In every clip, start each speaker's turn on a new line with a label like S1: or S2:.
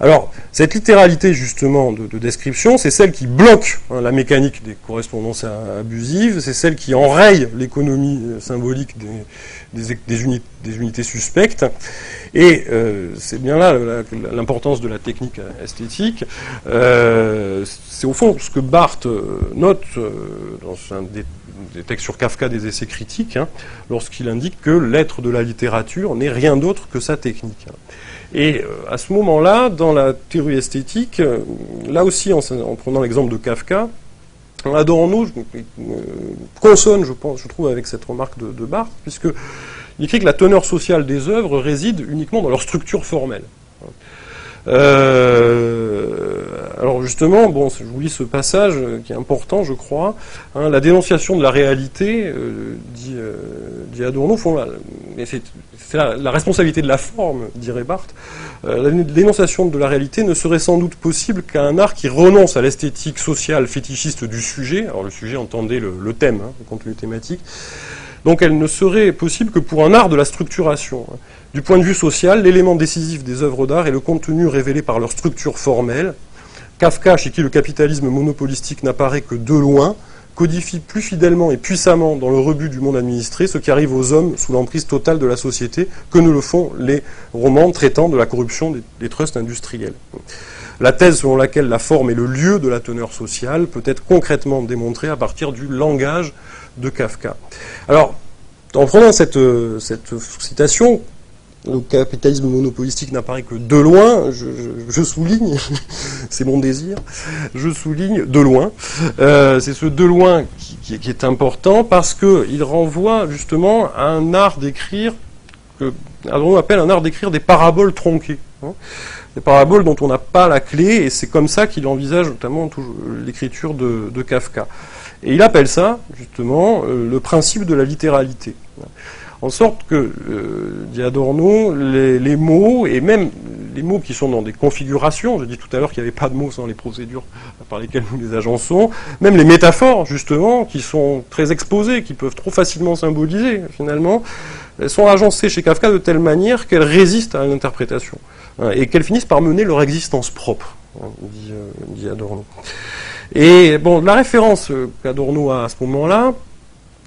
S1: Alors, cette littéralité justement de, description, c'est celle qui bloque hein, la mécanique des correspondances abusives, c'est celle qui enraye l'économie euh, symbolique des, unités suspectes, et euh, c'est bien là l'importance de la technique esthétique. Euh, c'est au fond ce que Barthes note dans un des, textes sur Kafka des essais critiques, hein, lorsqu'il indique que l'être de la littérature n'est rien d'autre que sa technique. Et euh, à ce moment-là, dans la théorie esthétique, euh, là aussi en, prenant l'exemple de Kafka, Adorno euh, consonne, je pense, je trouve, avec cette remarque de, Barthes, puisque il écrit que la teneur sociale des œuvres réside uniquement dans leur structure formelle. Alors justement, bon, je vous lis ce passage qui est important, je crois. Hein, la dénonciation de la réalité, dit, Adorno, c'est la, la, responsabilité de la forme, dirait Barthes. la dénonciation de la réalité ne serait sans doute possible qu'à un art qui renonce à l'esthétique sociale fétichiste du sujet. Alors le sujet, entendez le, le thème, hein, le contenu thématique. Donc elle ne serait possible que pour un art de la structuration. Du point de vue social, l'élément décisif des œuvres d'art est le contenu révélé par leur structure formelle. Kafka, chez qui le capitalisme monopolistique n'apparaît que de loin, codifie plus fidèlement et puissamment dans le rebut du monde administré ce qui arrive aux hommes sous l'emprise totale de la société que ne le font les romans traitant de la corruption des, trusts industriels. La thèse selon laquelle la forme est le lieu de la teneur sociale peut être concrètement démontrée à partir du langage de Kafka. Alors, en prenant cette, cette citation, le capitalisme monopolistique n'apparaît que de loin, je, souligne, c'est mon désir, je souligne de loin. Euh, c'est ce de loin qui, est important parce qu'il renvoie justement à un art d'écrire que on appelle un art d'écrire des paraboles tronquées. Hein. des paraboles dont on n'a pas la clé, et c'est comme ça qu'il envisage notamment l'écriture de, Kafka. Et il appelle ça, justement, euh, le principe de la littéralité en sorte que, euh, dit Adorno, les, mots, et même les mots qui sont dans des configurations, je dis tout à l'heure qu'il n'y avait pas de mots sans les procédures par lesquelles nous les agençons, même les métaphores, justement, qui sont très exposées, qui peuvent trop facilement symboliser, finalement, sont agencées chez Kafka de telle manière qu'elles résistent à l'interprétation, hein, et qu'elles finissent par mener leur existence propre, hein, dit, euh, dit Adorno. Et bon, la référence qu'Adorno a à ce moment-là,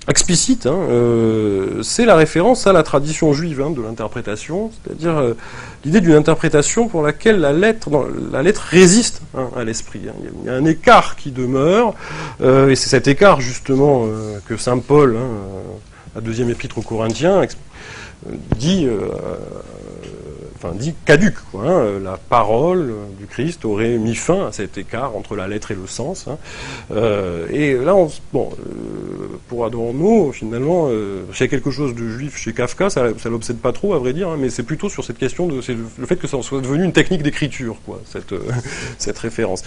S1: explicite, hein, euh, c'est la référence à la tradition juive hein, de l'interprétation, c'est-à-dire euh, l'idée d'une interprétation pour laquelle la lettre, résiste hein, à l'esprit. Il y a un écart qui demeure, euh, et c'est cet écart justement que saint Paul, la deuxième épître aux Corinthiens, dit enfin dit caduque. Quoi, hein. La parole du Christ aurait mis fin à cet écart entre la lettre et le sens. Hein. Euh, et là, on, bon, euh, pour Adorno, finalement, euh, quelque chose de juif chez Kafka, ça, ça l'obsède pas trop, à vrai dire, hein, mais c'est plutôt sur cette question de le fait que ça soit devenu une technique d'écriture, quoi, cette, cette référence.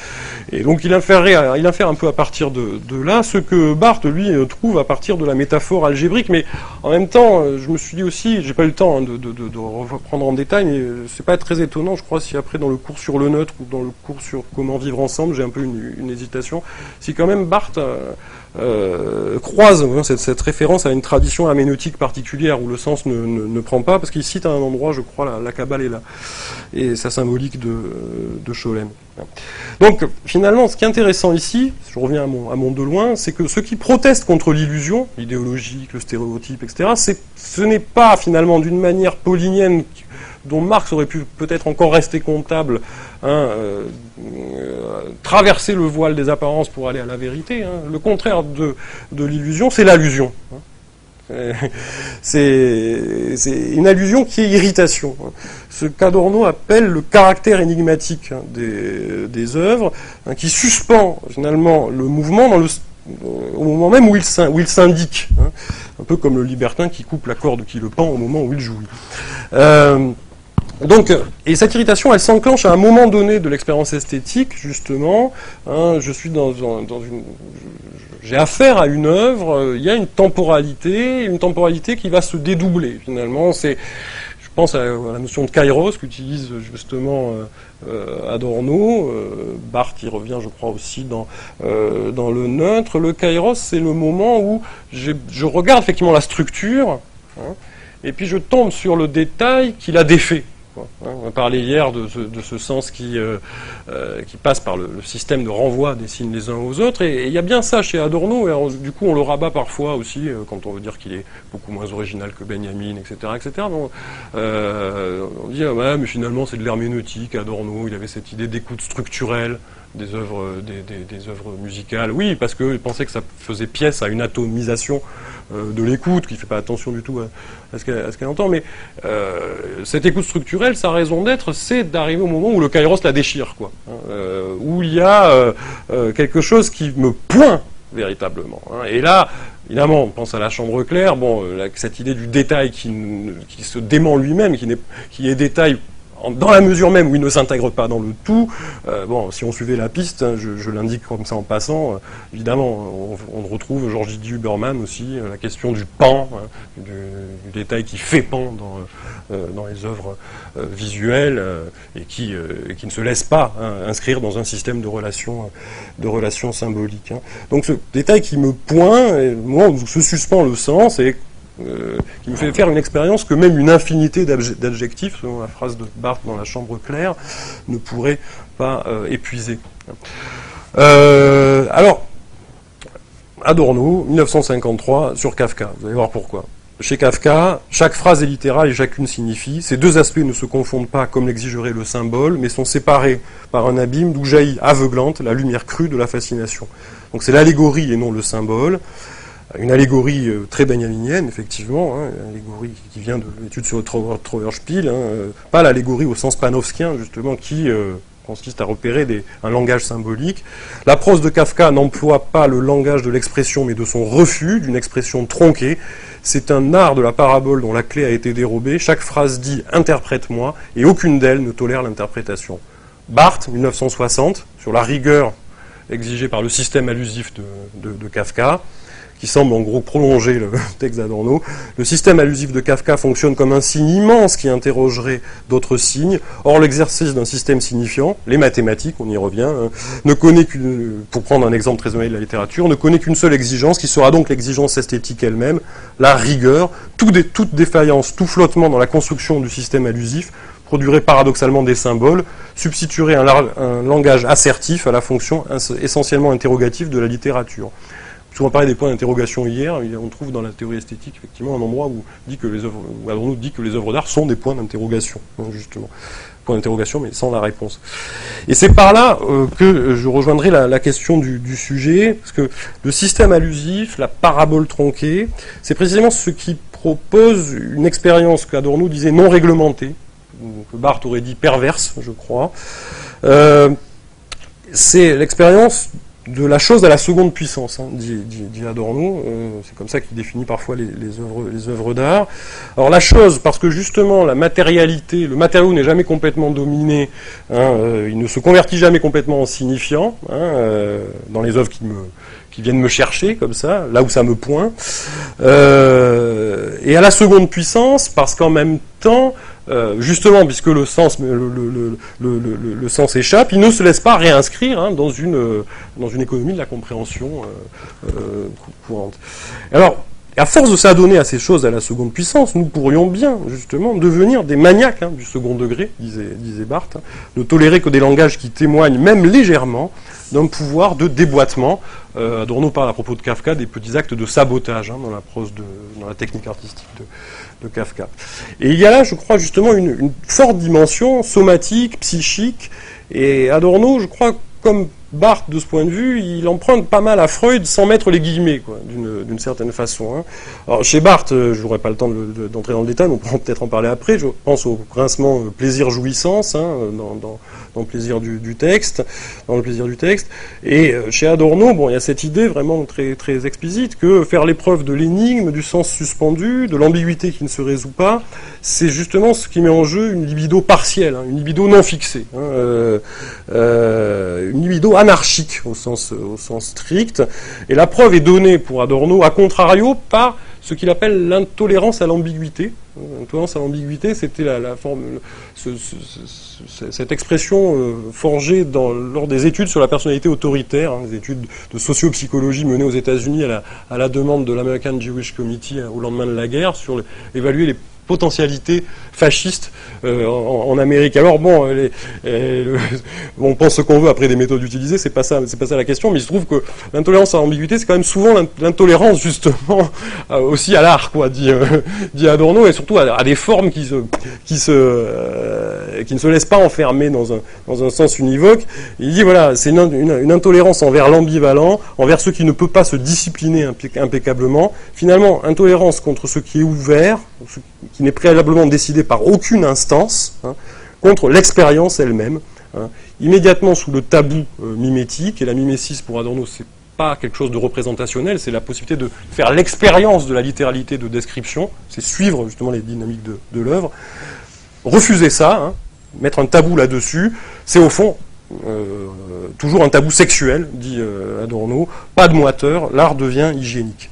S1: Et donc il infère, il infère un peu à partir de, de là ce que Barthes, lui, trouve à partir de la métaphore algébrique, mais en même temps, je me suis dit aussi, j'ai pas eu le temps de, de, de, reprendre en détail, mais c'est pas très étonnant, je crois, si après dans le cours sur le neutre ou dans le cours sur comment vivre ensemble, j'ai un peu une, hésitation, si quand même Barthes euh, euh, croise cette, référence à une tradition aménotique particulière où le sens ne, prend pas, parce qu'il cite à un endroit, je crois, la, la Kabbale est là, et sa symbolique de, de. Donc finalement, ce qui est intéressant ici, je reviens à mon, de loin, c'est que ceux qui protestent contre l'illusion, l'idéologique, le stéréotype, etc., ce n'est pas finalement d'une manière paulinienne dont Marx aurait pu peut-être encore rester comptable, hein, euh, euh, traverser le voile des apparences pour aller à la vérité. Hein. Le contraire de, l'illusion, c'est l'allusion. Hein. C'est une allusion qui est irritation. Ce qu'Adorno appelle le caractère énigmatique des, des œuvres, qui suspend finalement le mouvement au moment même où il, s'indique. Un peu comme le libertin qui coupe la corde qui le pend au moment où il jouit. Euh, donc, et cette irritation, elle s'enclenche à un moment donné de l'expérience esthétique, justement. Hein, je suis dans, une, j'ai affaire à une œuvre. Euh, il y a une temporalité, une temporalité qui va se dédoubler. Finalement, c'est, je pense à, la notion de kairos qu'utilise justement euh, euh, Adorno. Barthes y revient, je crois aussi dans dans le neutre. Le kairos, c'est le moment où je regarde effectivement la structure. Hein, et puis je tombe sur le détail qui la défait. Hein. On a parlé hier de ce, sens qui, euh, euh, qui passe par le, système de renvoi des signes les uns aux autres. Et il y a bien ça chez Adorno. Et du coup, on le rabat parfois aussi euh, quand on veut dire qu'il est beaucoup moins original que Benjamin, etc. etc. On dit, ah ouais, mais finalement, c'est de l'herméneutique. Adorno, il avait cette idée d'écoute structurelle des œuvres, des, œuvres musicales. Oui, parce qu'il pensait que ça faisait pièce à une atomisation euh, de l'écoute, qui ne fait pas attention du tout à, ce qu'elle entend. Mais euh, cette écoute structurelle, sa raison d'être, c'est d'arriver au moment où le kairos la déchire, quoi. Hein, euh, où il y a quelque chose qui me pointe véritablement. Hein. Et là, évidemment, on pense à la chambre claire, bon, cette idée du détail qui, qui se dément lui-même, qui, qui est détail dans la mesure même où il ne s'intègre pas dans le tout, euh, bon, si on suivait la piste, hein, je, l'indique comme ça en passant, euh, évidemment, on, retrouve Georges Didier Huberman aussi, euh, la question du pan, hein, du, détail qui fait pan dans, les œuvres visuelles et qui, ne se laisse pas hein, inscrire dans un système de relations, de relations symboliques. Donc ce détail qui me pointe, moi, où se suspend le sens, et euh, qui me fait faire une expérience que même une infinité d'adjectifs, selon la phrase de Barthes dans La Chambre claire, ne pourrait pas euh, épuiser. Euh, alors, Adorno, 1953, sur Kafka. Vous allez voir pourquoi. Chez Kafka, chaque phrase est littérale et chacune signifie. Ces deux aspects ne se confondent pas comme l'exigerait le symbole, mais sont séparés par un abîme d'où jaillit aveuglante la lumière crue de la fascination. Donc c'est l'allégorie et non le symbole une allégorie euh, très benjaminienne, effectivement, hein, une allégorie qui vient de l'étude sur le Trauerspiel, hein, euh, pas l'allégorie au sens panofskien, justement, qui euh, consiste à repérer un langage symbolique. La prose de Kafka n'emploie pas le langage de l'expression, mais de son refus d'une expression tronquée. C'est un art de la parabole dont la clé a été dérobée. Chaque phrase dit « interprète-moi » et aucune d'elles ne tolère l'interprétation. Barthes, 1960, sur la rigueur exigée par le système allusif de Kafka qui semble en gros prolonger le texte d'Adorno. Le système allusif de Kafka fonctionne comme un signe immense qui interrogerait d'autres signes. Or, l'exercice d'un système signifiant, les mathématiques, on y revient, hein, ne connaît qu'une, pour prendre un exemple très de la littérature, ne connaît qu'une seule exigence, qui sera donc l'exigence esthétique elle-même, la rigueur. toute défaillance, tout flottement dans la construction du système allusif produirait paradoxalement des symboles, substituerait un, langage assertif à la fonction essentiellement interrogative de la littérature souvent parlé des points d'interrogation hier, on trouve dans la théorie esthétique effectivement un endroit où, dit que les œuvres, où dit que les œuvres d'art sont des points d'interrogation, hein, justement. Points d'interrogation, mais sans la réponse. Et c'est par là euh, que je rejoindrai la, question du, sujet, parce que le système allusif, la parabole tronquée, c'est précisément ce qui propose une expérience qu'Adorno disait non réglementée, que Barthes aurait dit perverse, je crois. Euh, c'est l'expérience de la chose à la seconde puissance, hein, dit, Adorno. Euh, c'est comme ça qu'il définit parfois les, œuvres, d'art. Alors la chose, parce que justement la matérialité, le matériau n'est jamais complètement dominé, hein, euh, il ne se convertit jamais complètement en signifiant, hein, dans les œuvres qui qui viennent me chercher comme ça, là où ça me pointe. et à la seconde puissance, parce qu'en même temps, euh, justement, puisque le sens, le, sens échappe, il ne se laisse pas réinscrire hein, dans, une, dans une économie de la compréhension euh, euh, courante. Alors, à force de s'adonner à ces choses à la seconde puissance, nous pourrions bien, justement, devenir des maniaques hein, du second degré, disait, disait Barthes, hein, ne tolérer que des langages qui témoignent, même légèrement, d'un pouvoir de déboîtement. Adorno parle à propos de Kafka des petits actes de sabotage dans la prose, de, dans la technique artistique de, de Kafka. Et il y a là, je crois, justement une, forte dimension somatique, psychique, et Adorno, je crois, comme Barthes, de ce point de vue, il emprunte pas mal à Freud sans mettre les guillemets, d'une certaine façon. Hein. Alors, chez Barthes, euh, je n'aurai pas le temps d'entrer dans le détail, on pourra peut-être en parler après. Je pense au grincement euh, plaisir-jouissance hein, dans, dans le plaisir du, texte, dans le plaisir du texte. Et euh, chez Adorno, bon, il y a cette idée vraiment très très explicite que faire l'épreuve de l'énigme, du sens suspendu, de l'ambiguïté qui ne se résout pas, c'est justement ce qui met en jeu une libido partielle, hein, une libido non fixée, hein, euh, euh, une libido anarchique au sens au sens strict. Et la preuve est donnée pour Adorno, à contrario, par ce qu'il appelle l'intolérance à l'ambiguïté. L'intolérance à l'ambiguïté, c'était cette expression euh, forgée lors des études sur la personnalité autoritaire, hein, des études de sociopsychologie menées aux États-Unis à la, demande de l'American Jewish Committee euh, au lendemain de la guerre, sur évaluer les potentialités fasciste en, Amérique. Alors bon, on pense ce qu'on veut après des méthodes utilisées, c'est pas ça, pas ça la question, mais il se trouve que l'intolérance à l'ambiguïté, c'est quand même souvent l'intolérance justement aussi à l'art, quoi, dit, dit, Adorno, et surtout à, des formes qui se, qui se, qui ne se laissent pas enfermer dans un, dans un sens univoque. Il dit voilà, c'est une, une, intolérance envers l'ambivalent, envers ce qui ne peut pas se discipliner impeccablement. Finalement, intolérance contre ce qui est ouvert, ce qui n'est préalablement décidé par aucune instance, hein, contre l'expérience elle-même. Hein. immédiatement sous le tabou euh, mimétique, et la mimésis pour Adorno, c'est pas quelque chose de représentationnel, c'est la possibilité de faire l'expérience de la littéralité de description, c'est suivre justement les dynamiques de, l'œuvre. Refuser ça, hein, mettre un tabou là-dessus, c'est au fond euh, toujours un tabou sexuel, dit euh, Adorno, pas de moiteur, l'art devient hygiénique.